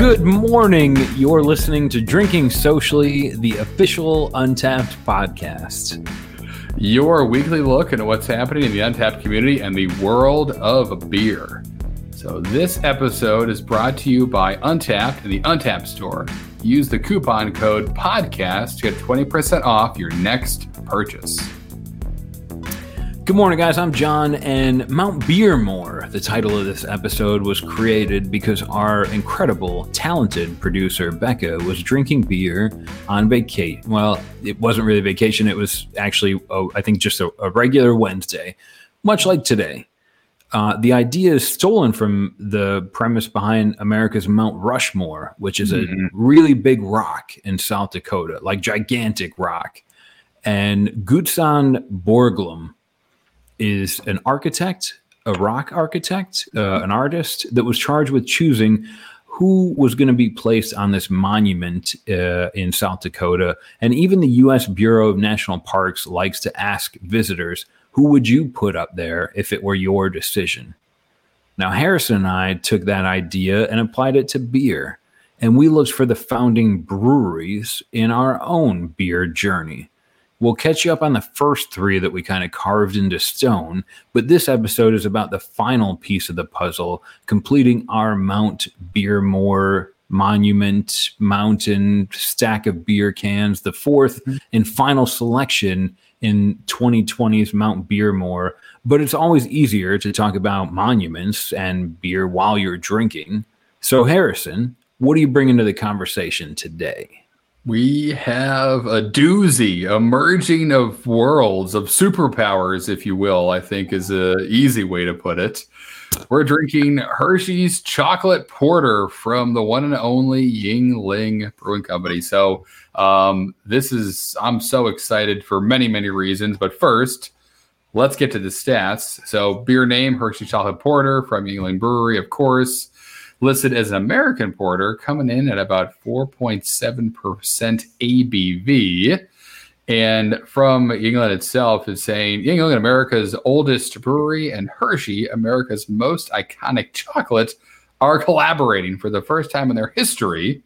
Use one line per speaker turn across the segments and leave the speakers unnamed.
Good morning. You're listening to Drinking Socially, the official Untappd podcast.
Your weekly look into what's happening in the Untappd community and the world of beer. So, this episode is brought to you by Untappd and the Untappd store. Use the coupon code PODCAST to get 20% off your next purchase.
Good morning, guys. I'm John, and Mount Beermore, the title of this episode, was created because our incredible, talented producer, Becca, was drinking beer on vacation. Well, it wasn't really vacation, it was actually, oh, I think, just a, a regular Wednesday, much like today. Uh, the idea is stolen from the premise behind America's Mount Rushmore, which is a mm-hmm. really big rock in South Dakota, like gigantic rock. And Gutzon Borglum, is an architect, a rock architect, uh, an artist that was charged with choosing who was going to be placed on this monument uh, in South Dakota. And even the U.S. Bureau of National Parks likes to ask visitors, who would you put up there if it were your decision? Now, Harrison and I took that idea and applied it to beer. And we looked for the founding breweries in our own beer journey. We'll catch you up on the first three that we kind of carved into stone, but this episode is about the final piece of the puzzle, completing our Mount Beermore monument, mountain, stack of beer cans, the 4th mm-hmm. and final selection in 2020's Mount Beermore. But it's always easier to talk about monuments and beer while you're drinking. So, Harrison, what are you bringing to the conversation today?
We have a doozy, a merging of worlds, of superpowers, if you will, I think is a easy way to put it. We're drinking Hershey's chocolate porter from the one and only Yuengling Brewing Company. So, um, this is, I'm so excited for many, many reasons. But first, let's get to the stats. So, beer name Hershey's chocolate porter from Yuengling Brewery, of course listed as an American porter, coming in at about 4.7% ABV. And from Yuengling itself is saying Yuengling, America's oldest brewery, and Hershey, America's most iconic chocolate, are collaborating for the first time in their history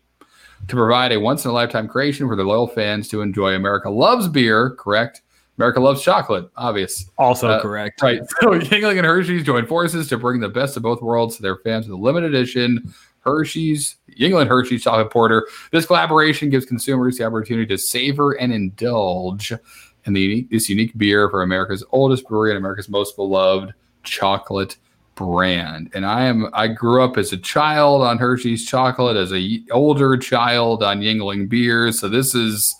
to provide a once in a lifetime creation for their loyal fans to enjoy. America loves beer, correct? America loves chocolate, obvious.
Also uh, correct.
Right. So Yuengling and Hershey's joined forces to bring the best of both worlds to their fans with a limited edition Hershey's Yuengling Hershey's chocolate porter. This collaboration gives consumers the opportunity to savor and indulge in the unique, this unique beer for America's oldest brewery and America's most beloved chocolate brand. And I am I grew up as a child on Hershey's chocolate, as a older child on Yuengling beer. So this is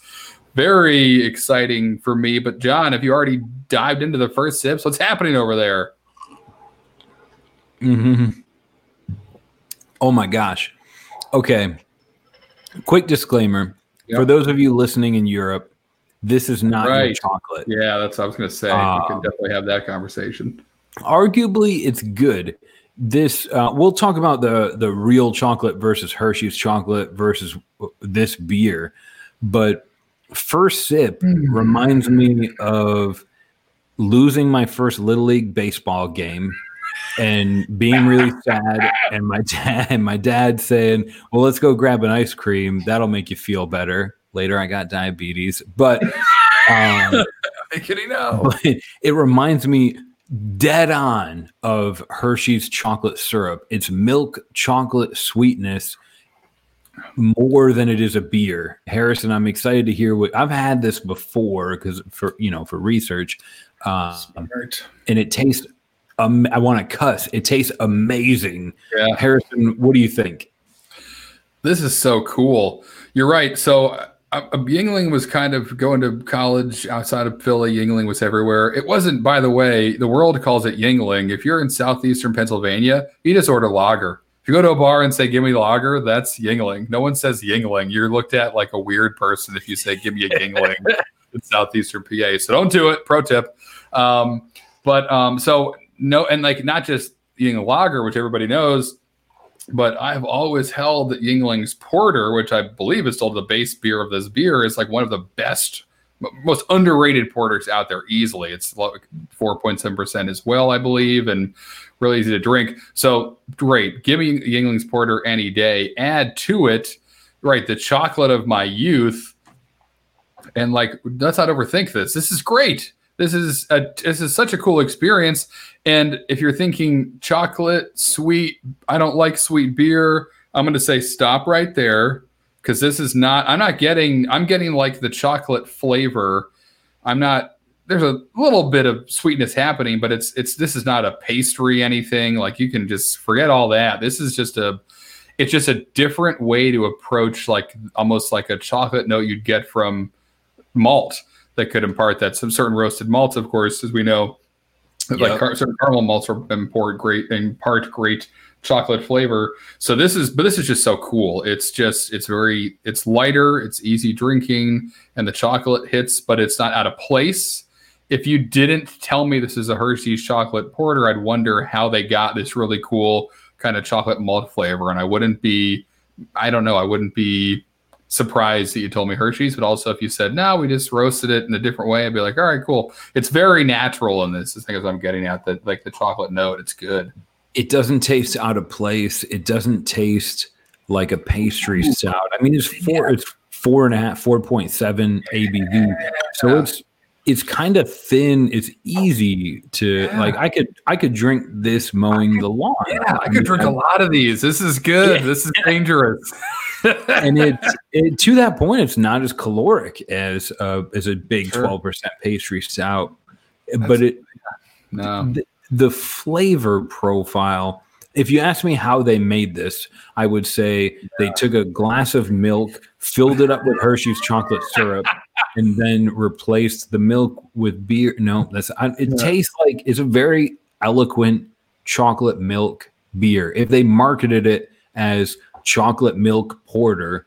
very exciting for me. But John, have you already dived into the first sips? What's happening over there?
Mm-hmm. Oh my gosh. Okay. Quick disclaimer yep. for those of you listening in Europe, this is not right. chocolate.
Yeah, that's what I was going to say. Uh, we can definitely have that conversation.
Arguably, it's good. This uh, we'll talk about the the real chocolate versus Hershey's chocolate versus this beer, but first sip mm-hmm. reminds me of losing my first little league baseball game and being really sad and my dad and my dad saying well let's go grab an ice cream. That'll make you feel better. Later i got diabetes but um
kidding? Now
it reminds me dead on of hershey's chocolate syrup. It's milk chocolate sweetness more than it is a beer. Harrison, I'm excited to hear what I've had this before because for you know for research, um, and it tastes. Um, I want to cuss. It tastes amazing. Yeah. Harrison, what do you think?
This is so cool. You're right. So uh, uh, Yuengling was kind of going to college outside of Philly. Yuengling was everywhere. It wasn't, by the way, the world calls it Yuengling. If you're in southeastern Pennsylvania, you just order lager. If you go to a bar and say "Give me lager," that's Yuengling. No one says Yuengling. You're looked at like a weird person if you say "Give me a Yuengling" in southeastern PA. So don't do it. Pro tip. Um, but um, so no, and like not just Yuengling lager, which everybody knows, but I've always held that Yuengling's porter, which I believe is still the base beer of this beer, is like one of the best most underrated porters out there easily. It's like 4.7% as well, I believe, and really easy to drink. So great. Give me Yuengling's Porter any day. Add to it, right, the chocolate of my youth. And like, let's not overthink this. This is great. This is a this is such a cool experience. And if you're thinking chocolate, sweet, I don't like sweet beer, I'm going to say stop right there because this is not. I'm not getting. I'm getting like the chocolate flavor. I'm not. There's a little bit of sweetness happening, but it's it's this is not a pastry anything. Like you can just forget all that. This is just a. It's just a different way to approach like almost like a chocolate note you'd get from malt that could impart that. Some certain roasted malts, of course, as we know, yep. like car- certain caramel malts are import great impart great chocolate flavor. So this is, but this is just so cool. It's just, it's very, it's lighter, it's easy drinking, and the chocolate hits, but it's not out of place. If you didn't tell me this is a Hershey's chocolate porter, I'd wonder how they got this really cool kind of chocolate malt flavor. And I wouldn't be, I don't know, I wouldn't be surprised that you told me Hershey's, but also if you said, no, we just roasted it in a different way, I'd be like, all right, cool. It's very natural in this. I think as I'm getting at that, like the chocolate note, it's good.
It doesn't taste out of place. It doesn't taste like a pastry stout. I mean, it's four, yeah. it's four and a half, 4.7 ABV. So it's, it's kind of thin. It's easy to yeah. like. I could I could drink this mowing the lawn.
Yeah, I, I could drink I, a lot of these. This is good. Yeah. This is dangerous.
and it's it, to that point, it's not as caloric as uh, as a big twelve sure. percent pastry stout, That's, but it no the, the flavor profile. If you ask me how they made this, I would say yeah. they took a glass of milk, filled it up with Hershey's chocolate syrup, and then replaced the milk with beer. No, that's it. Yeah. Tastes like it's a very eloquent chocolate milk beer. If they marketed it as chocolate milk porter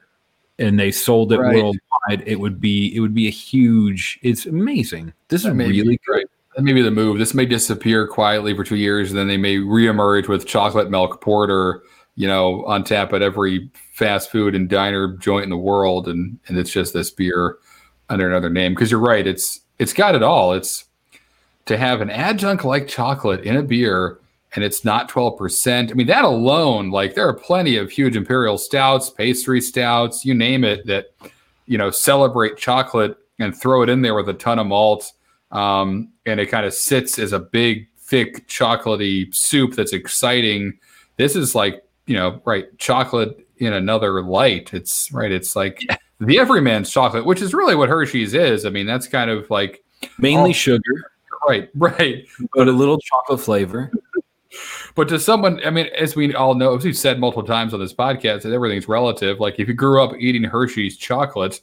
and they sold it right. worldwide, it would be it would be a huge. It's amazing. This that is really great.
That may be the move. This may disappear quietly for two years, and then they may reemerge with chocolate milk porter, you know, on tap at every fast food and diner joint in the world, and and it's just this beer under another name. Because you're right, it's it's got it all. It's to have an adjunct like chocolate in a beer and it's not 12%. I mean, that alone, like there are plenty of huge imperial stouts, pastry stouts, you name it, that, you know, celebrate chocolate and throw it in there with a ton of malt. Um, and it kind of sits as a big, thick, chocolatey soup that's exciting. This is like, you know, right, chocolate in another light. It's right, it's like the everyman's chocolate, which is really what Hershey's is. I mean, that's kind of like
mainly sugar.
Right, right.
But a little chocolate flavor.
But to someone, I mean, as we all know, as we've said multiple times on this podcast, that everything's relative. Like if you grew up eating Hershey's chocolate,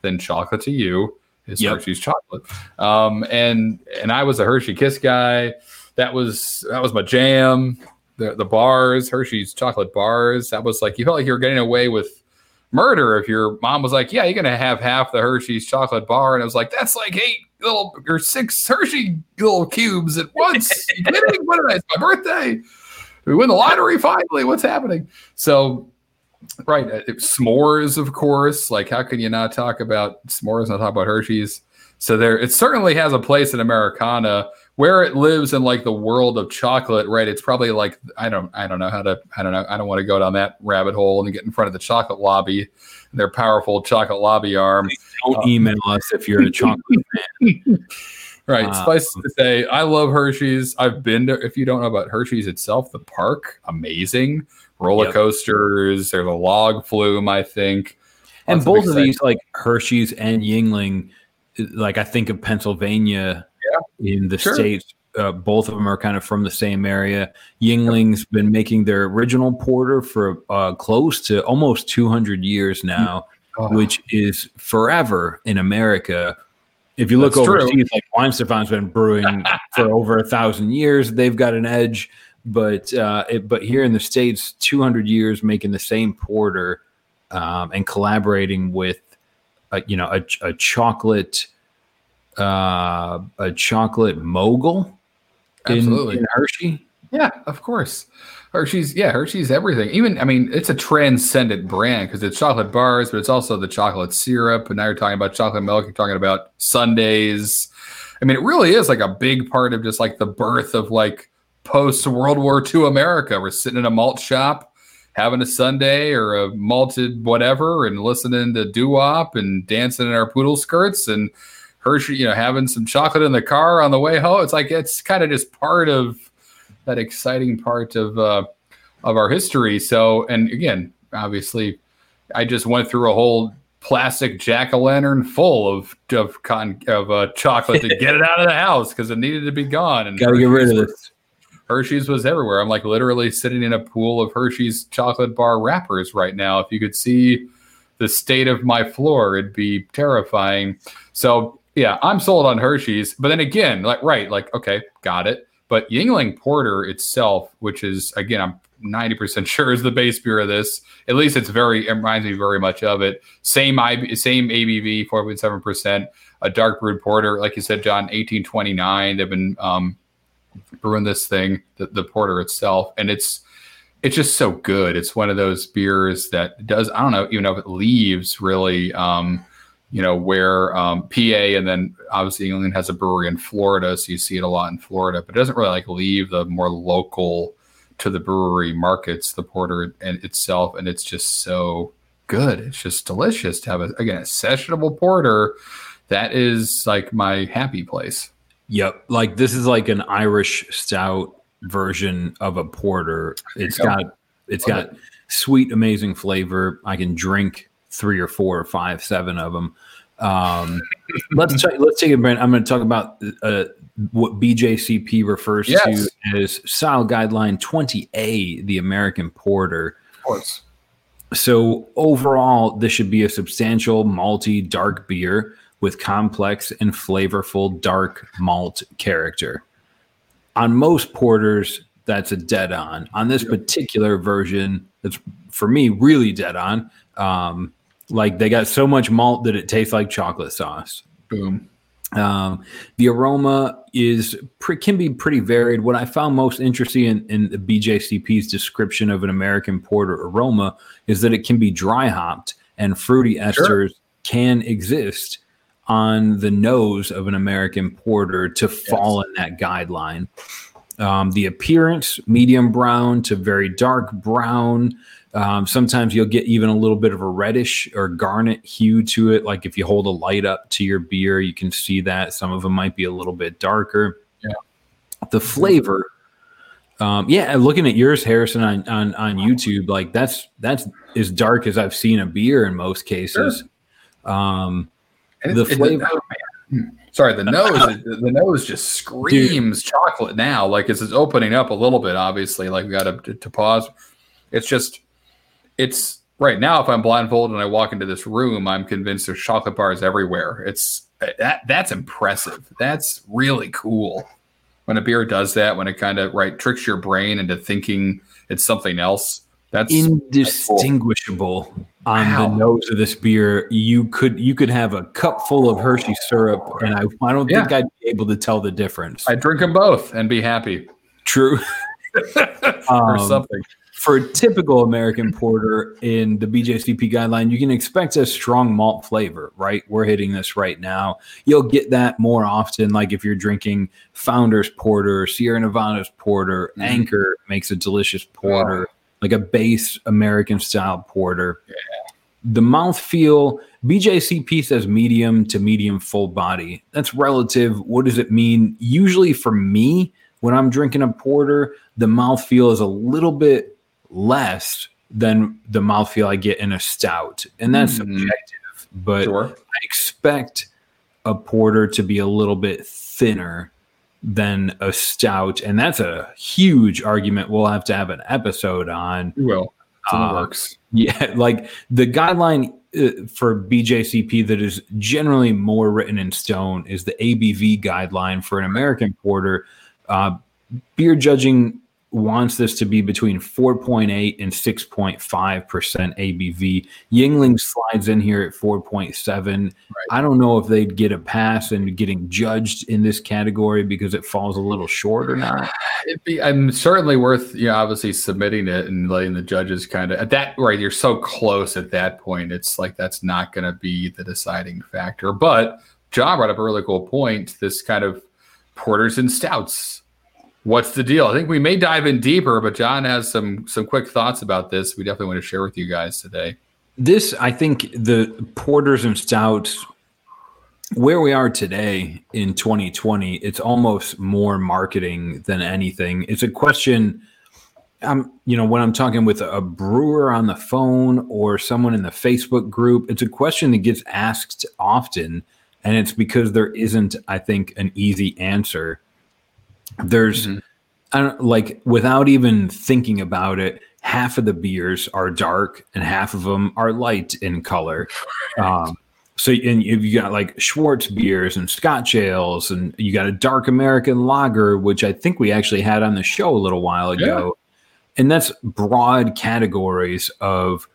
then chocolate to you is yep. Hershey's chocolate. Um, and and I was a Hershey Kiss guy. That was that was my jam. The the bars, Hershey's chocolate bars. That was like you felt like you were getting away with murder if your mom was like, "Yeah, you're gonna have half the Hershey's chocolate bar," and I was like, "That's like eight little or six Hershey little cubes at once. What did I? It's my birthday. We win the lottery finally. What's happening? So, right, uh, s'mores, of course. Like, how can you not talk about s'mores? Not talk about Hershey's. So there, it certainly has a place in Americana where it lives in like the world of chocolate, right? It's probably like I don't I don't know how to I don't know I don't want to go down that rabbit hole and get in front of the chocolate lobby, their powerful chocolate lobby arm.
Don't uh, email us if you're a chocolate fan.
Right. Uh, Suffice to say, I love Hershey's. I've been to, if you don't know about Hershey's itself, the park, amazing. Roller yep. coasters, there's a log flume, I think.
And both of these, like Hershey's and Yuengling, like I think of Pennsylvania yeah. in the sure. States. Uh, both of them are kind of from the same area. Yuengling's been making their original porter for uh, close to almost 200 years now, oh. which is forever in America if you look That's overseas, true. like Weihenstephan's been brewing for over a thousand years. They've got an edge, but uh, it, but here in the states, 200 years making the same porter um, and collaborating with, a, you know, a, a chocolate, uh, a chocolate mogul in, in, Hershey.
Yeah, of course. Hershey's, yeah, Hershey's everything. Even, I mean, it's a transcendent brand because it's chocolate bars, but it's also the chocolate syrup. And now you're talking about chocolate milk. You're talking about sundaes. I mean, it really is like a big part of just like the birth of like post World War II America. We're sitting in a malt shop having a sundae or a malted whatever and listening to doo wop and dancing in our poodle skirts and Hershey, you know, having some chocolate in the car on the way home. It's like it's kind of just part of that exciting part of uh, of our history. So, and again, obviously, I just went through a whole plastic jack o' lantern full of of cotton of uh, chocolate to get it out of the house because it needed to be gone. And
gotta get rid of this.
Hershey's was everywhere. I'm like literally sitting in a pool of Hershey's chocolate bar wrappers right now. If you could see the state of my floor, it'd be terrifying. So yeah, I'm sold on Hershey's. But then again, like right, like okay, got it. But Yuengling Porter itself, which is again, I'm 90% sure is the base beer of this. At least it's very it reminds me very much of it. Same IB, same ABV, 4.7%. A dark brewed porter, like you said, John, 1829. They've been um, brewing this thing, the, the porter itself, and it's it's just so good. It's one of those beers that does I don't know even know if it leaves really. Um, you know, where um, PA and then obviously Yuengling has a brewery in Florida, so you see it a lot in Florida, but it doesn't really like leave the more local to the brewery markets, the porter and itself, and it's just so good. It's just delicious to have a, again a sessionable porter. That is like my happy place.
Yep, like this is like an Irish stout version of a porter. It's got it's Love got it. sweet, amazing flavor. I can drink three or four or five, seven of them. Um, let's let's take a minute. I'm going to talk about uh, what BJCP refers yes. to as Style Guideline 20A, the American Porter.
Of course.
So overall, this should be a substantial malty dark beer with complex and flavorful dark malt character. On most porters, that's a dead on. On this particular version, that's for me really dead on. Um, like they got so much malt that it tastes like chocolate sauce.
Boom.
Um, the aroma is can be pretty varied. What I found most interesting in, in, the BJCP's description of an American porter aroma is that it can be dry hopped and fruity esters sure. can exist on the nose of an American porter to fall in that guideline. Um, the appearance, medium brown to very dark brown. Um, sometimes you'll get even a little bit of a reddish or garnet hue to it. Like if you hold a light up to your beer, you can see that. Some of them might be a little bit darker.
Yeah.
The flavor, um, yeah. Looking at yours, Harrison, on, on on YouTube, like that's that's as dark as I've seen a beer in most cases. Sure. Um,
the flavor. Sorry, the nose. the nose just screams Dude. chocolate now. Like it's, it's opening up a little bit. Obviously, like we got to, to pause. It's just it's right now if i'm blindfolded and i walk into this room i'm convinced there's chocolate bars everywhere it's that that's impressive that's really cool when a beer does that when it kind of right tricks your brain into thinking it's something else that's
indistinguishable that's cool. on wow. the nose of this beer you could you could have a cup full of hershey syrup and i, I don't yeah. think i'd be able to tell the difference
i'd drink them both and be happy
true
or um, something
for a typical American porter in the BJCP guideline, you can expect a strong malt flavor, right? We're hitting this right now. You'll get that more often, like if you're drinking Founders Porter, Sierra Nevada's Porter, mm-hmm. Anchor makes a delicious porter, like a base American style porter.
Yeah.
The mouthfeel, BJCP says medium to medium full body. That's relative. What does it mean? Usually for me, when I'm drinking a porter, the mouthfeel is a little bit less than the mouthfeel I get in a stout. And that's mm-hmm. subjective, but sure. I expect a porter to be a little bit thinner than a stout. And that's a huge argument we'll have to have an episode on.
We will. Uh, works.
Yeah, like the guideline uh, for BJCP that is generally more written in stone is the ABV guideline for an American porter. Uh, beer judging wants this to be between 4.8 and 6.5% ABV. Yuengling slides in here at 4.7. Right. I don't know if they'd get a pass and getting judged in this category because it falls a little short or not.
It'd be, I'm certainly worth, you know, obviously submitting it and letting the judges kind of at that right. You're so close at that point. It's like that's not going to be the deciding factor. But John brought up a really cool point. This kind of porters and stouts what's the deal? I think we may dive in deeper, but John has some some quick thoughts about this. We definitely want to share with you guys today.
This, I think, the porters and stouts, where we are today in 2020, it's almost more marketing than anything. It's a question. I'm, you know, when I'm talking with a brewer on the phone or someone in the Facebook group, it's a question that gets asked often, and it's because there isn't, I think, an easy answer there's mm-hmm. I don't like without even thinking about it, half of the beers are dark and half of them are light in color. Um, so and if you got like Schwarzbiers and Scotch ales, and you got a dark American lager, which I think we actually had on the show a little while ago. Yeah. And that's broad categories of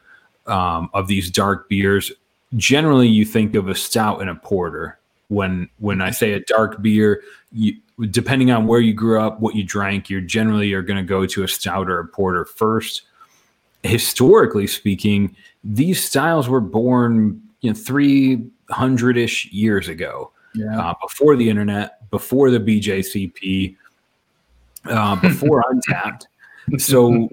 um, of these dark beers. Generally, you think of a stout and a porter. When when I say a dark beer, you, depending on where you grew up, what you drank, you're generally are going to go to a stout or a porter first. Historically speaking, these styles were born you know 300 ish years ago, yeah. uh, before the internet, before the BJCP, uh, before Untappd. So,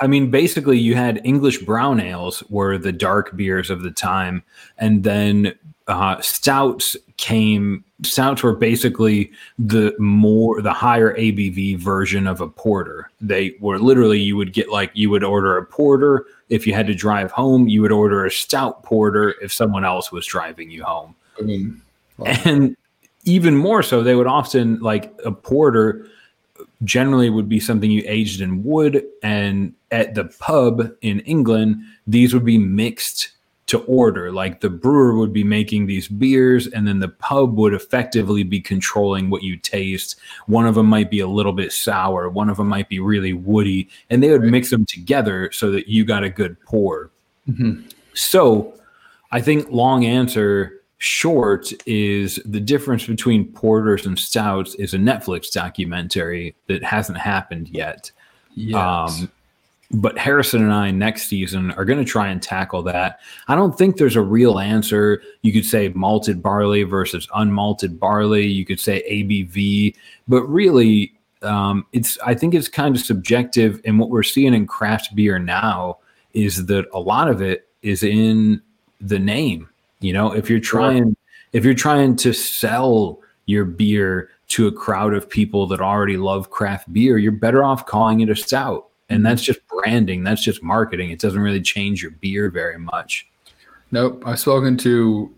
I mean, basically, you had English brown ales were the dark beers of the time, and then uh, stouts came stouts were basically the more the higher abv version of a porter. They were literally you would get like you would order a porter. If you had to drive home you would order a stout porter if someone else was driving you home. I mean, wow. and even more so they would often like a porter generally would be something you aged in wood and at the pub in england these would be mixed to order. Like the brewer would be making these beers, and then the pub would effectively be controlling what you taste. One of them might be a little bit sour, one of them might be really woody, and they would right. mix them together so that you got a good pour. Mm-hmm. So I think long answer short is the difference between porters and stouts is a Netflix documentary that hasn't happened yet. Yes. Um, but Harrison and I next season are going to try and tackle that. I don't think there's a real answer. You could say malted barley versus unmalted barley. You could say ABV, but really, um, it's I think it's kind of subjective. And what we're seeing in craft beer now is that a lot of it is in the name. You know, if you're trying, if you're trying to sell your beer to a crowd of people that already love craft beer, you're better off calling it a stout. And mm-hmm. that's just branding. That's just marketing. It doesn't really change your beer very much.
Nope. I've spoken to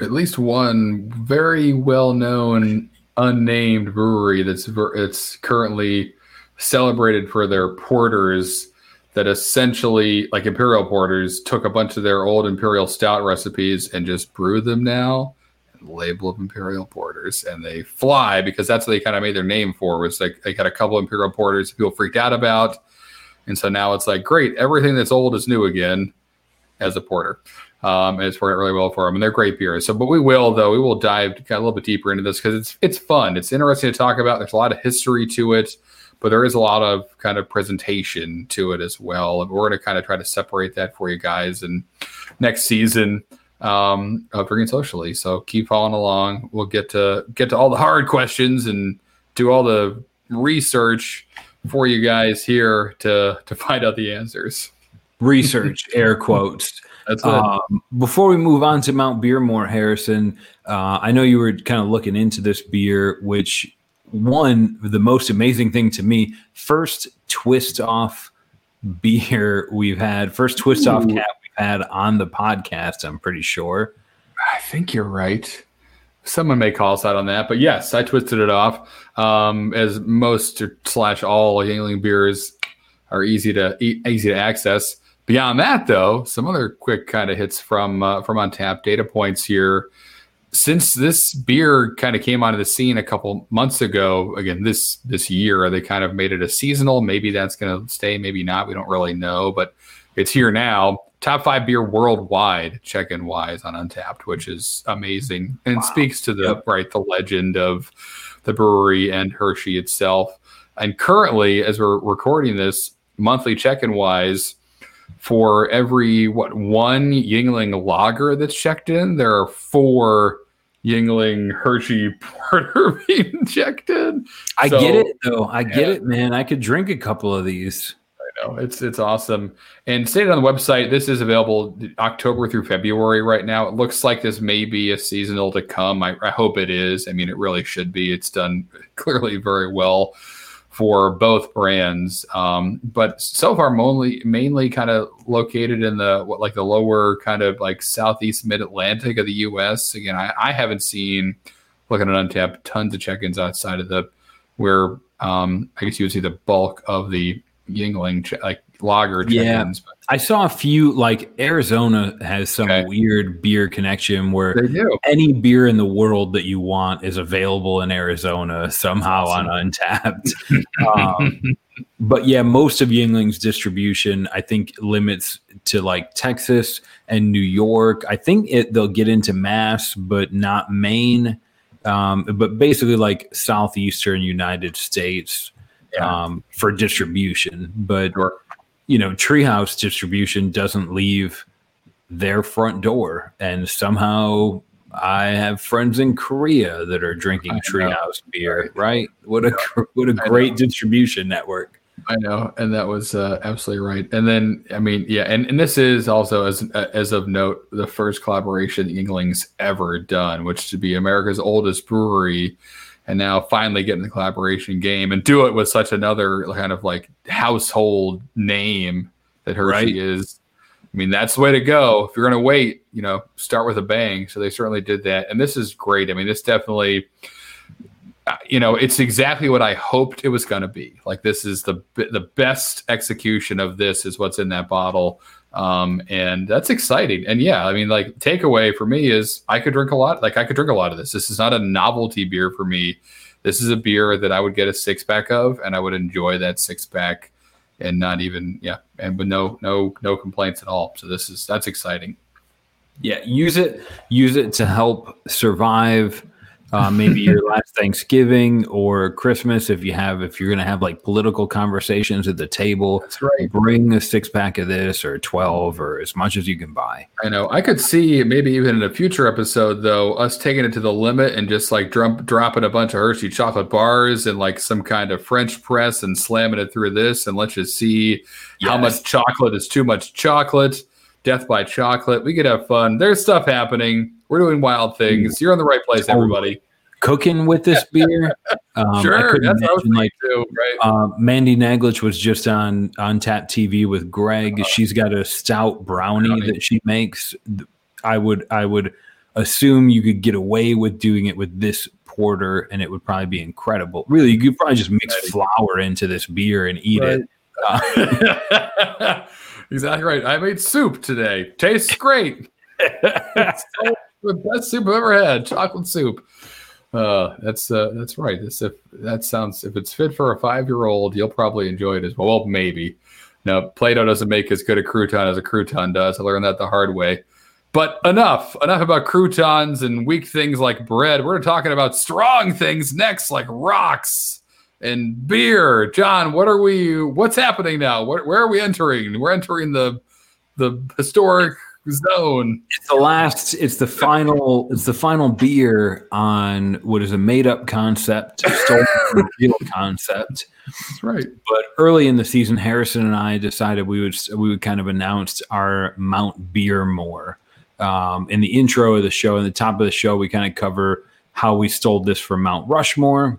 at least one very well known unnamed brewery that's it's currently celebrated for their porters that essentially like imperial porters took a bunch of their old imperial stout recipes and just brew them now and label of imperial porters and they fly because that's what they kind of made their name for was like they got a couple imperial porters people freaked out about and so now it's like, great, everything that's old is new again as a porter. Um, and it's working really well for them. And they're great beers. So, but we will, though, we will dive kind of a little bit deeper into this because it's it's fun. It's interesting to talk about. There's a lot of history to it, but there is a lot of kind of presentation to it as well. And we're going to kind of try to separate that for you guys. And next season, um, of Drinking Socially. So keep following along. We'll get to get to all the hard questions and do all the research for you guys here to to find out the answers.
Research, air quotes. That's. Um, before we move on to Mount Beermore, Harrison, uh, I know you were kind of looking into this beer, which one the most amazing thing to me, first twist off beer we've had, first twist off cap we've had on the podcast. I'm pretty sure.
I think you're right. Someone may call us out on that, but yes, I twisted it off. Um, as most slash all Yuengling beers are easy to eat, easy to access. Beyond that, though, some other quick kind of hits from uh, from Untappd data points here. Since this beer kind of came onto the scene a couple months ago, again this this year, they kind of made it a seasonal. Maybe that's going to stay, maybe not. We don't really know, but it's here now. Top five beer worldwide, check-in wise on Untappd, which is amazing and wow. speaks to the yep. right the legend of the brewery and Hershey itself. And currently, as we're recording this, monthly check-in wise, for every what one Yuengling lager that's checked in, there are four Yuengling Hershey Porter being checked in.
I so, get it though. I yeah. get it, man. I could drink a couple of these.
I know it's it's awesome. And stated on the website, this is available October through February right now. It looks like this may be a seasonal to come. I, I hope it is. I mean, it really should be. It's done clearly very well for both brands. Um, but so far, mainly mainly kind of located in the what like the lower kind of like southeast mid Atlantic of the U.S. Again, I, I haven't seen looking at Untappd tons of check-ins outside of the where um, I guess you would see the bulk of the Yuengling like lager check-ins.
Yeah. I saw a few like Arizona has some okay. weird beer connection where any beer in the world that you want is available in Arizona somehow awesome. on Untappd. um, but yeah, most of Yuengling's distribution I think limits to like Texas and New York. I think it, they'll get into Mass, but not Maine. Um, but basically like southeastern United States yeah. um, for distribution. But sure you know, Treehouse distribution doesn't leave their front door, and somehow I have friends in Korea that are drinking Treehouse beer. Right? What a what a great distribution network.
I know, and that was uh, absolutely right. And then, I mean, yeah, and, and this is also as as of note the first collaboration Yuengling's ever done, which to be America's oldest brewery and now finally get in the collaboration game and do it with such another kind of like household name that Hershey right. is. I mean, that's the way to go. If you're going to wait, you know, start with a bang. So they certainly did that. And this is great. I mean, this definitely, uh, you know, it's exactly what I hoped it was going to be. Like this is the the best execution of this is what's in that bottle. Um, and that's exciting. And yeah, I mean, like takeaway for me is I could drink a lot. Like I could drink a lot of this. This is not a novelty beer for me. This is a beer that I would get a six pack of, and I would enjoy that six pack, and not even yeah, and with no no no complaints at all. So this is that's exciting.
Yeah, use it use it to help survive uh, maybe your last Thanksgiving or Christmas if you have if you're going to have like political conversations at the table.
That's right.
Bring a six pack of this or twelve or as much as you can buy.
I know. I could see maybe even in a future episode though us taking it to the limit and just like drop, dropping a bunch of Hershey chocolate bars and like some kind of French press and slamming it through this and let's just see yes. how much chocolate is too much chocolate. Death by chocolate. We could have fun. There's stuff happening. We're doing wild things. You're in the right place, everybody
cooking with this beer.
Um, sure, that's imagine, like too, right?
Uh, Mandy Naglich was just on Untappd TV with Greg. Uh, She's got a stout brownie, brownie that she makes. I would I would assume you could get away with doing it with this porter, and it would probably be incredible. Really, you could probably just mix flour into this beer and eat right. it.
Uh, exactly right. I made soup today. Tastes great. it's the best soup I've ever had. Chocolate soup. Uh, that's uh, that's right. This if that sounds if it's fit for a five year old, you'll probably enjoy it as well. Well, maybe. Now, Play-Doh doesn't make as good a crouton as a crouton does. I learned that the hard way. But enough, enough about croutons and weak things like bread. We're talking about strong things next, like rocks and beer. John, what are we? What's happening now? Where, where are we entering? We're entering the the historic zone.
It's the last. It's the final. It's the final beer on what is a made-up concept, stolen real concept.
That's right.
But early in the season, Harrison and I decided we would we would kind of announce our Mount Beermore. Um, in the intro of the show, in the top of the show, we kind of cover how we stole this from Mount Rushmore.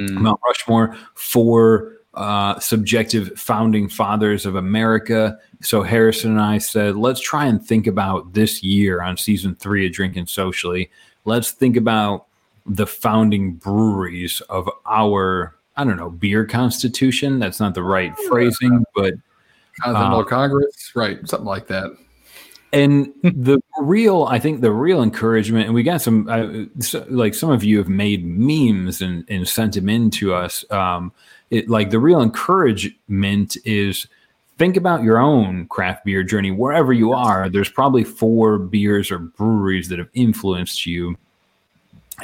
Mm. Mount Rushmore for uh, subjective founding fathers of America. So Harrison and I said, let's try and think about this year on season three of Drinking Socially. Let's think about the founding breweries of our, I don't know, beer constitution. That's not the right phrasing, but
Continental uh, Congress, right? Something like that.
and the real i think the real encouragement and we got some uh, so, like some of you have made memes and, and sent them in to us um it like the real encouragement is think about your own craft beer journey wherever you are there's probably four beers or breweries that have influenced you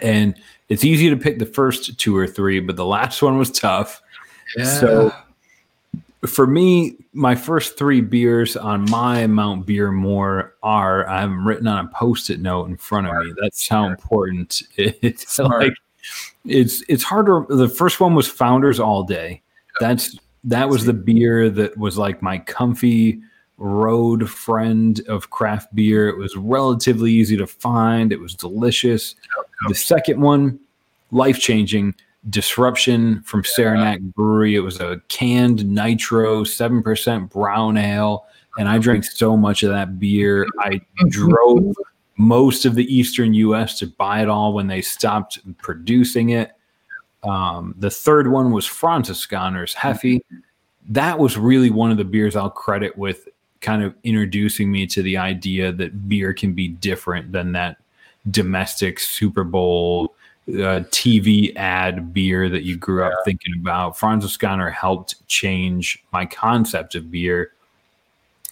and it's easy to pick the first two or three but the last one was tough yeah. so for me, my first three beers on my Mount beer more are I'm written on a post-it note in front of me. That's how important it's Smart. like. It's it's harder. The first one was Founders All Day. That's that was the beer that was like my comfy road friend of craft beer. It was relatively easy to find. It was delicious. The second one, life changing Disruption from Saranac Brewery. It was a canned nitro, 7% brown ale. And I drank so much of that beer. I drove most of the Eastern US to buy it all when they stopped producing it. Um, the third one was Franziskaner's Heffy. That was really one of the beers I'll credit with kind of introducing me to the idea that beer can be different than that domestic Super Bowl uh, TV ad beer that you grew up yeah. thinking about. Franziskaner helped change my concept of beer.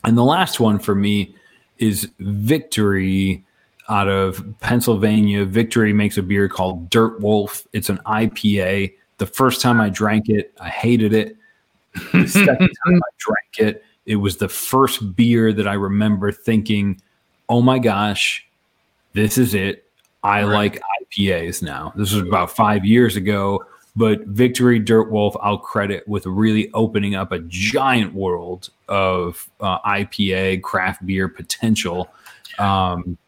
And the last one for me is Victory out of Pennsylvania. Victory makes a beer called Dirt Wolf. It's an IPA. The first time I drank it, I hated it. The second time I drank it, it was the first beer that I remember thinking, oh my gosh, this is it. I right. like IPAs now. This was about five years ago, but Victory Dirt Wolf, I'll credit with really opening up a giant world of uh, IPA craft beer potential. Um,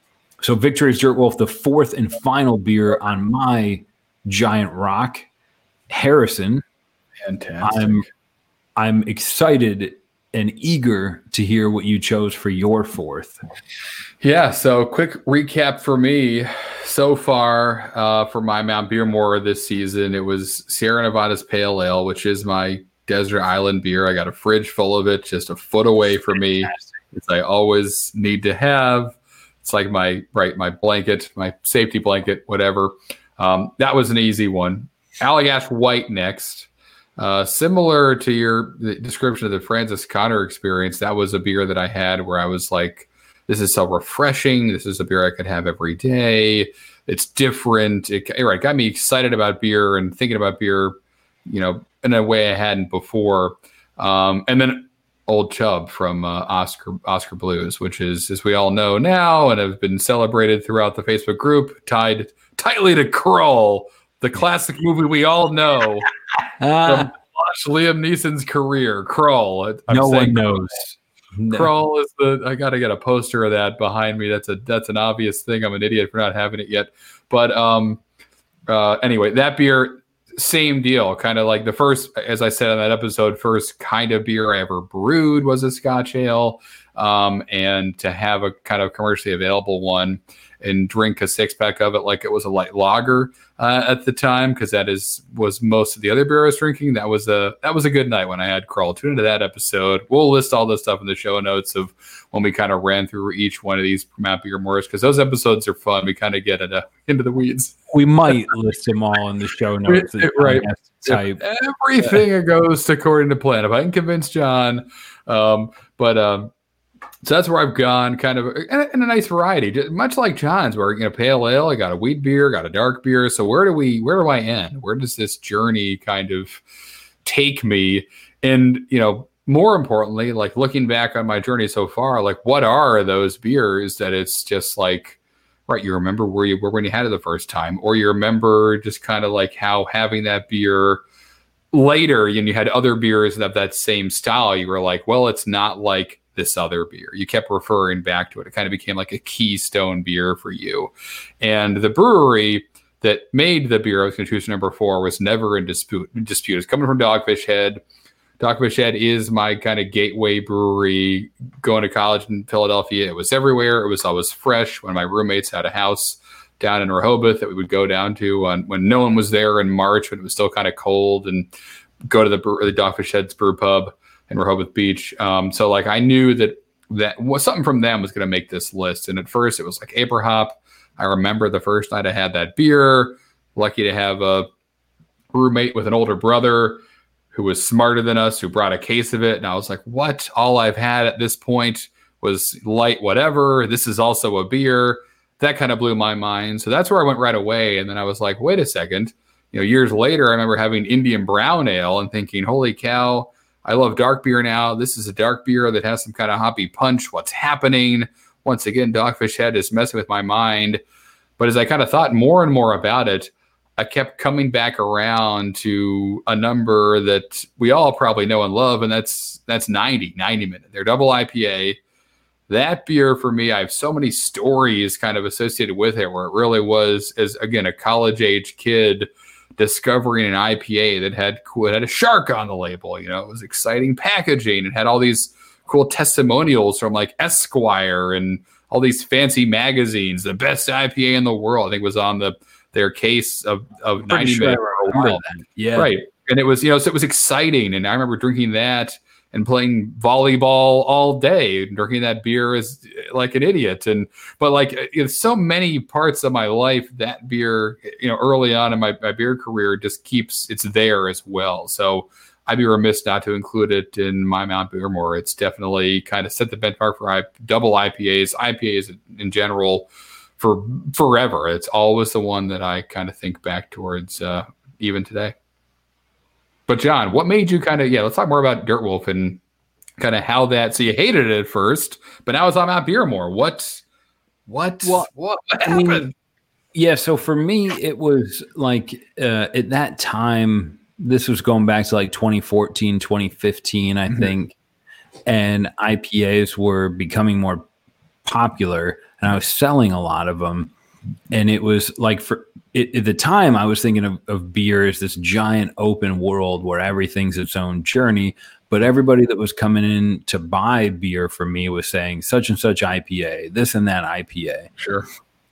so Victory's Dirt Wolf, the fourth and final beer on my giant rock, Harrison.
Fantastic.
I'm I'm excited and eager to hear what you chose for your fourth.
Yeah. So, quick recap for me so far uh, for my Mount Beermore this season. It was Sierra Nevada's Pale Ale, which is my desert island beer. I got a fridge full of it, just a foot away from me. It's I always need to have. It's like my right my blanket, my safety blanket, whatever. Um, that was an easy one. Allagash White next. Uh, similar to your description of the Franziskaner experience, that was a beer that I had where I was like this is so refreshing. This is a beer I could have every day. It's different. It, right, got me excited about beer and thinking about beer, you know, in a way I hadn't before. Um, and then Old Chub from uh, Oskar Oskar Blues, which is, as we all know now, and have been celebrated throughout the Facebook group, tied tightly to Krull, the classic movie we all know from Liam Neeson's career. Krull.
I'm no one knows.
No. Krull is the. I got to get a poster of that behind me. That's a that's an obvious thing. I'm an idiot for not having it yet. But um, uh, anyway, that beer, same deal. Kind of like the first, as I said on that episode, first kind of beer I ever brewed was a Scotch ale. Um, and to have a kind of commercially available one and drink a six pack of it like it was a light lager uh, at the time because that is was most of the other beer I was drinking. That was a that was a good night when I had Krull. Tune into that episode. We'll list all this stuff in the show notes of when we kind of ran through each one of these Mount Beermores because those episodes are fun. We kind of get into, into the weeds.
We might list them all in the show notes.
it, right. Type. Everything yeah. goes according to plan. If I can convince John, um, but um, so that's where I've gone, kind of in a nice variety, just much like John's, where you know pale ale, I got a wheat beer, got a dark beer. So where do we, where do I end? Where does this journey kind of take me? And you know, more importantly, like looking back on my journey so far, like what are those beers that it's just like, right? You remember where you were when you had it the first time, or you remember just kind of like how having that beer later, and you had other beers that have that same style. You were like, well, it's not like this other beer. You kept referring back to it. It kind of became like a keystone beer for you. And the brewery that made the beer I was going to choose number four was never in dispute. Dispute. It's coming from Dogfish Head. Dogfish Head is my kind of gateway brewery. Going to college in Philadelphia, it was everywhere. It was always fresh. When my roommates had a house down in Rehoboth that we would go down to on, when no one was there in March when it was still kind of cold and go to the, the Dogfish Head's brew pub in Rehoboth Beach. Um, so like I knew that that was something from them was going to make this list. And at first, it was like Aprihop. I remember the first night I had that beer. Lucky to have a roommate with an older brother who was smarter than us, who brought a case of it. And I was like, what? All I've had at this point was light, whatever. This is also a beer. That kind of blew my mind. So that's where I went right away. And then I was like, wait a second. You know, years later, I remember having Indian brown ale and thinking, holy cow, I love dark beer now. This is a dark beer that has some kind of hoppy punch. What's happening? Once again, Dogfish Head is messing with my mind. But as I kind of thought more and more about it, I kept coming back around to a number that we all probably know and love, and that's that's 90, 90 minute. They're double IPA. That beer for me, I have so many stories kind of associated with it where it really was as again a college age kid discovering an IPA that had cool, it had a shark on the label. You know, it was exciting packaging. It had all these cool testimonials from like Esquire and all these fancy magazines. The best IPA in the world, I think, was on the their case of of ninety sure minutes.
Yeah,
right. And it was you know so it was exciting, and I remember drinking that and playing volleyball all day, drinking that beer is like an idiot. And but like in so many parts of my life, that beer, you know, early on in my, my beer career, just keeps it's there as well. So I'd be remiss not to include it in my Mount Beermore. It's definitely kind of set the benchmark for I, double IPAs, IPAs in general for forever. It's always the one that I kind of think back towards uh, even today. But John, what made you kind of yeah? Let's talk more about Dirt Wolf and kind of how that. So you hated it at first, but now it's on Mount Beermore. What? What?
Well,
what,
what happened? I mean, yeah. So for me, it was like uh, at that time. This was going back to like 2014, 2015, I mm-hmm. think, and IPAs were becoming more popular, and I was selling a lot of them. And it was like for it, at the time, I was thinking of, of beer as this giant open world where everything's its own journey. But everybody that was coming in to buy beer for me was saying such and such IPA, this and that IPA.
Sure.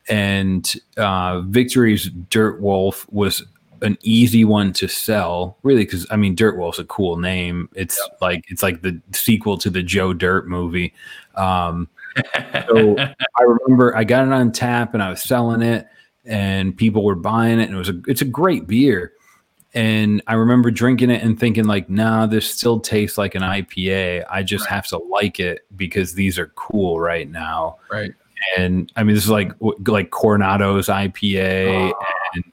And uh, Victory's Dirtwolf was an easy one to sell, really, because I mean, Dirt Wolf's a cool name. It's yep. like it's like the sequel to the Joe Dirt movie. Um, so I remember I got it on tap and I was selling it and people were buying it and it was a it's a great beer. And i remember drinking it and thinking like nah this still tastes like an ipa i just right. have to like it because these are cool right now.
Right.
And i mean this is like like coronado's ipa oh. and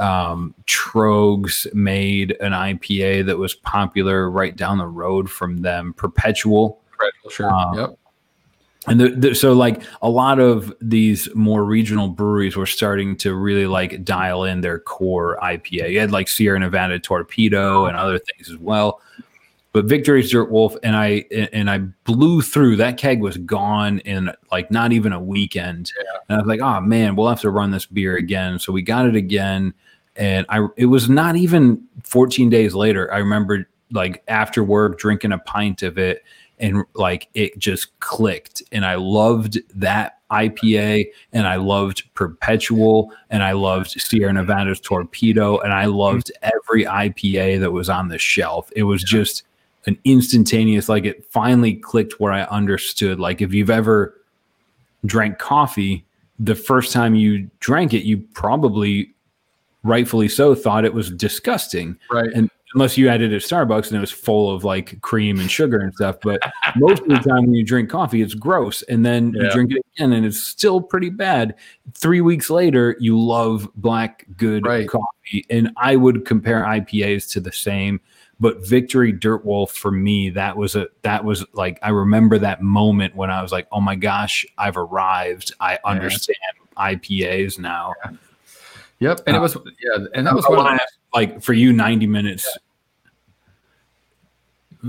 um Tröegs made an ipa that was popular right down the road from them perpetual.
Perpetual sure. Um, yep
and the, the, so like a lot of these more regional breweries were starting to really like dial in their core IPA. You had like Sierra Nevada Torpedo and other things as well. But Victory's Dirt Wolf and I and I blew through that keg was gone in like not even a weekend. Yeah. And I was like, oh man, we'll have to run this beer again. So we got it again. And I it was not even 14 days later. I remember like after work drinking a pint of it and like it just clicked. And i loved that ipa and i loved perpetual and i loved sierra nevada's torpedo and i mm-hmm. loved every ipa that was on the shelf. It was just an instantaneous like it finally clicked where i understood like if you've ever drank coffee the first time you drank it you probably rightfully so thought it was disgusting.
Right.
And unless you added it at Starbucks and it was full of like cream and sugar and stuff. But most of the time when you drink coffee, it's gross. And then yeah. you drink it again and it's still pretty bad. Three weeks later, you love black good right. coffee. And I would compare IPAs to the same. But Victory Dirt Wolf for me, that was a that was like I remember that moment when I was like, oh my gosh, I've arrived. I understand yeah. IPAs now.
Yeah. Yep, and uh, it was yeah, and that was one
like for you 90 minutes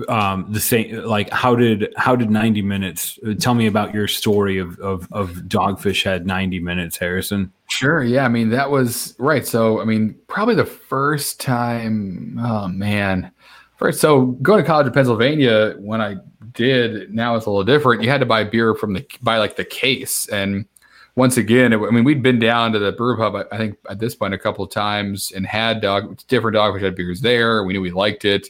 um the same like how did how did 90 minutes tell me about your story of of, of dogfish head 90 minutes harrison.
Sure yeah i mean that was right so i mean probably the first time oh man. First so going to college in pennsylvania when i did now it's a little different. You had to buy beer from the buy like the case and once again, it, I mean, we'd been down to the brew pub, I, I think at this point a couple of times and had dog different dogfish head beers there. We knew we liked it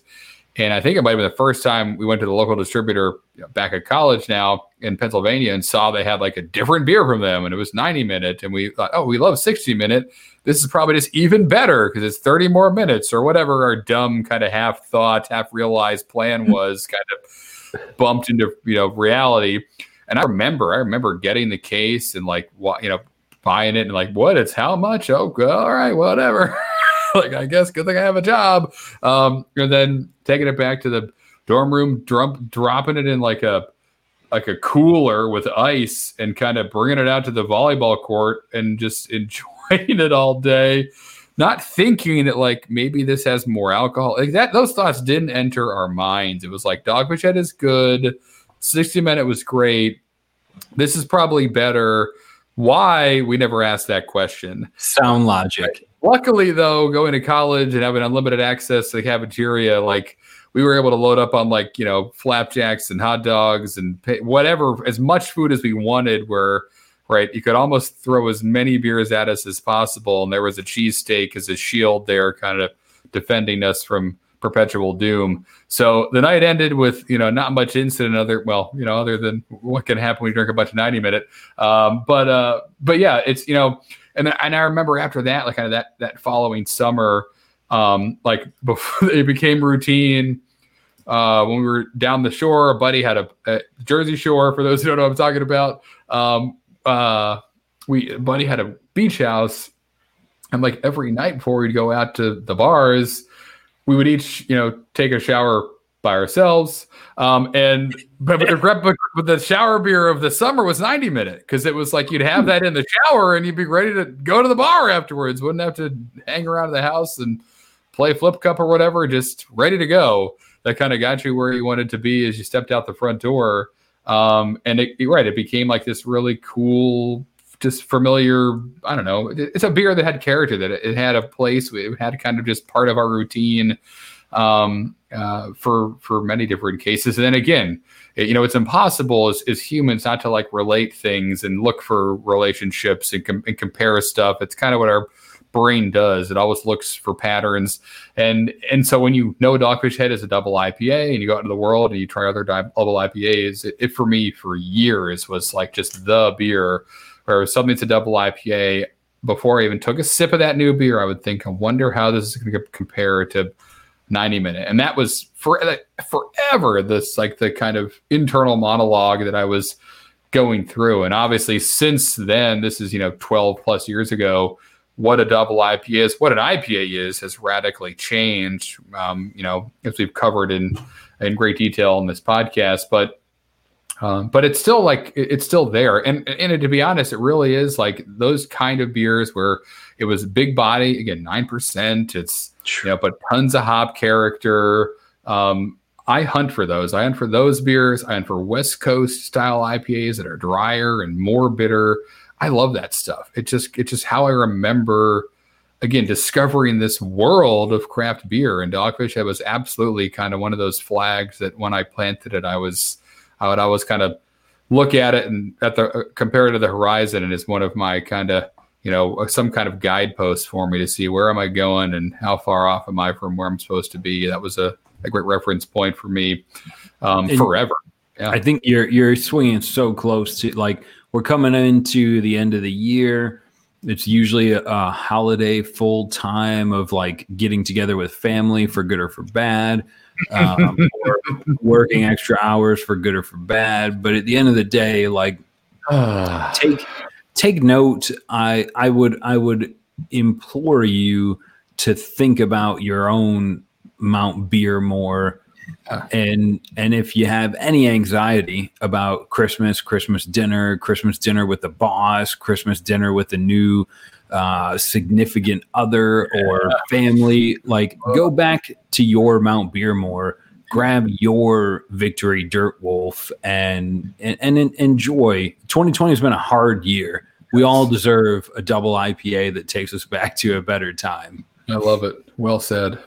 And I think it might have been the first time we went to the local distributor you know, back at college now in Pennsylvania and saw they had like a different beer from them and it was 90 minute. And we thought, oh, we love 60 minute. This is probably just even better because it's 30 more minutes or whatever our dumb kind of half thought, half realized plan hmm. was kind of bumped into, you know, reality. And I remember, I remember getting the case and like, what, you know, buying it and like, what? It's how much? Oh, all right, whatever. like, I guess good thing I have a job. Um, and then taking it back to the dorm room, drum, dropping it in like a like a cooler with ice and kind of bringing it out to the volleyball court and just enjoying it all day. Not thinking that like maybe this has more alcohol. Like that those thoughts didn't enter our minds. It was like dogfish head is good. 60 minute was great. This is probably better. Why we never asked that question.
Sound logic
luckily though going to college and having unlimited access to the cafeteria like we were able to load up on like you know flapjacks and hot dogs and pay, whatever as much food as we wanted where right you could almost throw as many beers at us as possible. And there was a cheesesteak as a shield there kind of defending us from perpetual doom. So the night ended with you know not much incident other well you know other than what can happen when you drink a bunch of 90 minute. Um, but uh but yeah it's you know and and i remember after that like kind of that that following summer um like before it became routine uh, when we were down the shore, a buddy had a, a, Jersey Shore. For those who don't know what I'm talking about, um, uh, we buddy had a beach house, and like every night before we'd go out to the bars, we would each you know take a shower by ourselves. Um, and but, but, but the shower beer of the summer was 90 minute because it was like you'd have that in the shower and you'd be ready to go to the bar afterwards. Wouldn't have to hang around the house and play flip cup or whatever, just ready to go that kind of got you where you wanted to be as you stepped out the front door. Um, and it, right, it became like this really cool, just familiar. I don't know. It's a beer that had character. That it had a place. It had kind of just part of our routine um, uh, for for many different cases. And then again, it, you know, it's impossible as, as humans not to like relate things and look for relationships and, com- and compare stuff. It's kind of what our brain does. It always looks for patterns. And and so when you know Dogfish Head is a double IPA and you go out into the world and you try other double IPAs, it, it for me for years was like just the beer where something's a double IPA. Before I even took a sip of that new beer, I would think, I wonder how this is going to compare to 90 minute. And that was for forever this like the kind of internal monologue that I was going through. And obviously since then, this is, you know, 12 plus years ago, what a double IPA is, what an IPA is, has radically changed. Um, you know, as we've covered in in great detail in this podcast, but um, but it's still like it's still there. And and to be honest, it really is like those kind of beers where it was big body again, nine percent. It's you know, but tons of hop character. Um, I hunt for those. I hunt for those beers. I hunt for West Coast style IPAs that are drier and more bitter. I love that stuff. It just it's just how I remember again discovering this world of craft beer and Dogfish Head was absolutely kind of one of those flags that when I planted it, I was I would always kind of look at it and at the uh, compare it to the horizon and it's one of my kind of you know some kind of guidepost for me to see where am I going and how far off am I from where I'm supposed to be. That was a, a great reference point for me um, forever.
Yeah. I think you're you're swinging so close to like we're coming into the end of the year. It's usually a, a holiday full time of like getting together with family for good or for bad, um, or working extra hours for good or for bad. But at the end of the day, like take take note. I I would I would implore you to think about your own Mount Beermore. And and if you have any anxiety about Christmas, Christmas dinner, Christmas dinner with the boss, Christmas dinner with the new uh, significant other or family, like go back to your Mount Beermore, grab your Victory Dirt Wolf, and and, and enjoy. 2020 has been a hard year. We all deserve a double IPA that takes us back to a better time.
I love it. Well said.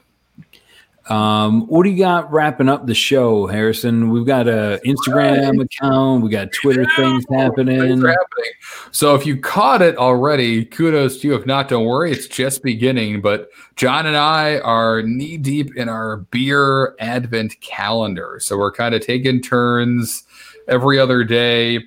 Um, what do you got wrapping up the show, Harrison? We've got a Instagram account, we got Twitter things happening.
Things happening. So if you caught it already, kudos to you. If not, don't worry, it's just beginning. But John and I are knee deep in our beer advent calendar. So we're kind of taking turns every other day.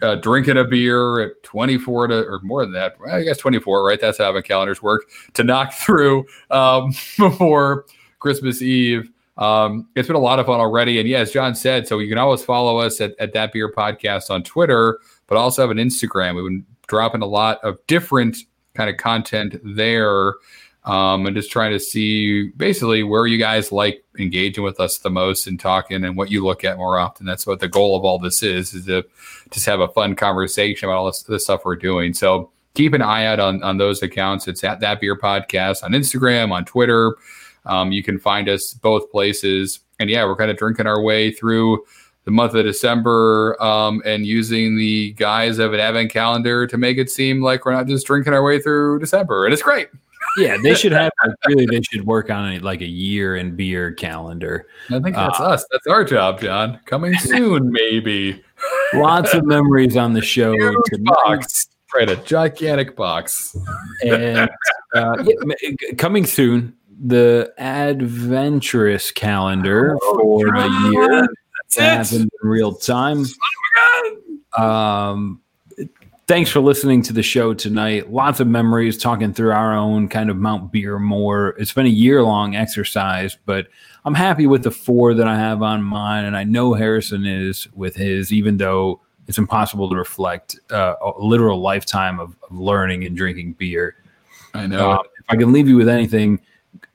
Uh, drinking a beer at 24 to or more than that i guess 24 right that's how advent calendars work to knock through um, before Christmas Eve. Um, it's been a lot of fun already. And yeah, as John said, so you can always follow us at, at That Beer Podcast on Twitter, but also have an Instagram. We've been dropping a lot of different kind of content there. Um, and just trying to see basically where you guys like engaging with us the most and talking and what you look at more often. That's what the goal of all this is, is to just have a fun conversation about all this, this stuff we're doing. So keep an eye out on, on those accounts. It's at that beer podcast on Instagram, on Twitter. Um, you can find us both places. And yeah, we're kind of drinking our way through the month of December um, and using the guise of an advent calendar to make it seem like we're not just drinking our way through December. And it's great.
Yeah, they should have really. They should work on a, like a year and beer calendar.
I think that's uh, us. That's our job, John. Coming soon, maybe.
Lots of memories on the show.
Box. Right, a gigantic box.
And uh, coming soon, the adventurous calendar oh, for God. a year. That's happened in real time. Oh um, thanks for listening to the show tonight. Lots of memories talking through our own kind of Mount Beermore. It's been a year long exercise, but I'm happy with the four that I have on mine, and I know Harrison is with his, even though it's impossible to reflect uh, a literal lifetime of, of, learning and drinking beer.
I know. Uh,
if I can leave you with anything,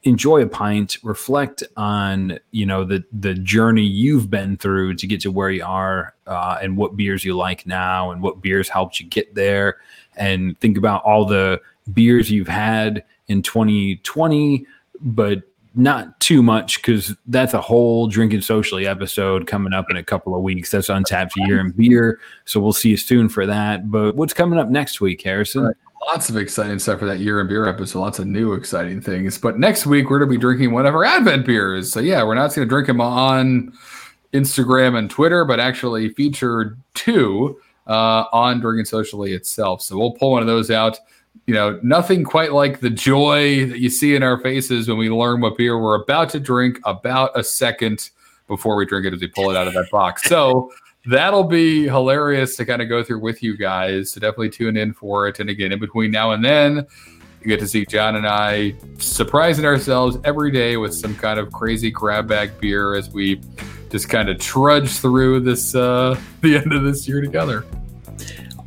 enjoy a pint reflect on you know the the journey you've been through to get to where you are uh, and what beers you like now and what beers helped you get there. And think about all the beers you've had in 2020 but not too much because that's a whole drinking socially episode coming up in a couple of weeks. That's Untappd year and beer so we'll see you soon for that. But what's coming up next week harrison
Lots of exciting stuff for that year in beer episode. Lots of new exciting things. But next week we're going to be drinking one of our Advent beers. So yeah, we're not going to drink them on Instagram and Twitter, but actually feature two uh, on Drinking Socially itself. So we'll pull one of those out. You know, nothing quite like the joy that you see in our faces when we learn what beer we're about to drink about a second before we drink it as we pull it out of that box. So that'll be hilarious to kind of go through with you guys. So definitely tune in for it. And again, in between now and then, you get to see John and I surprising ourselves every day with some kind of crazy grab bag beer as we just kind of trudge through this uh the end of this year together.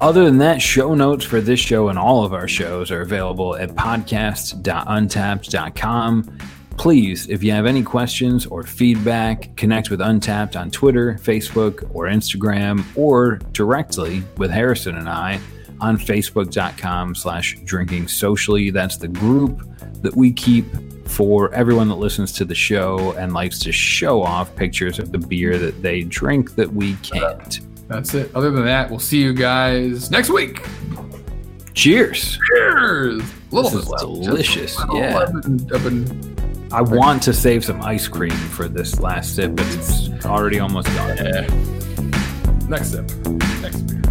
Other than that, show notes for this show and all of our shows are available at podcast.untappd.com. Please, if you have any questions or feedback, connect with Untappd on Twitter, Facebook, or Instagram, or directly with Harrison and I on facebook.com slash drinking socially. That's the group that we keep for everyone that listens to the show and likes to show off pictures of the beer that they drink that we can't.
That's it. Other than that, we'll see you guys next week.
Cheers.
Cheers.
Little this bit delicious. Yeah. I've been, I've been I want to save some ice cream for this last sip, but it's already almost gone.
Yeah. Next sip. Next beer.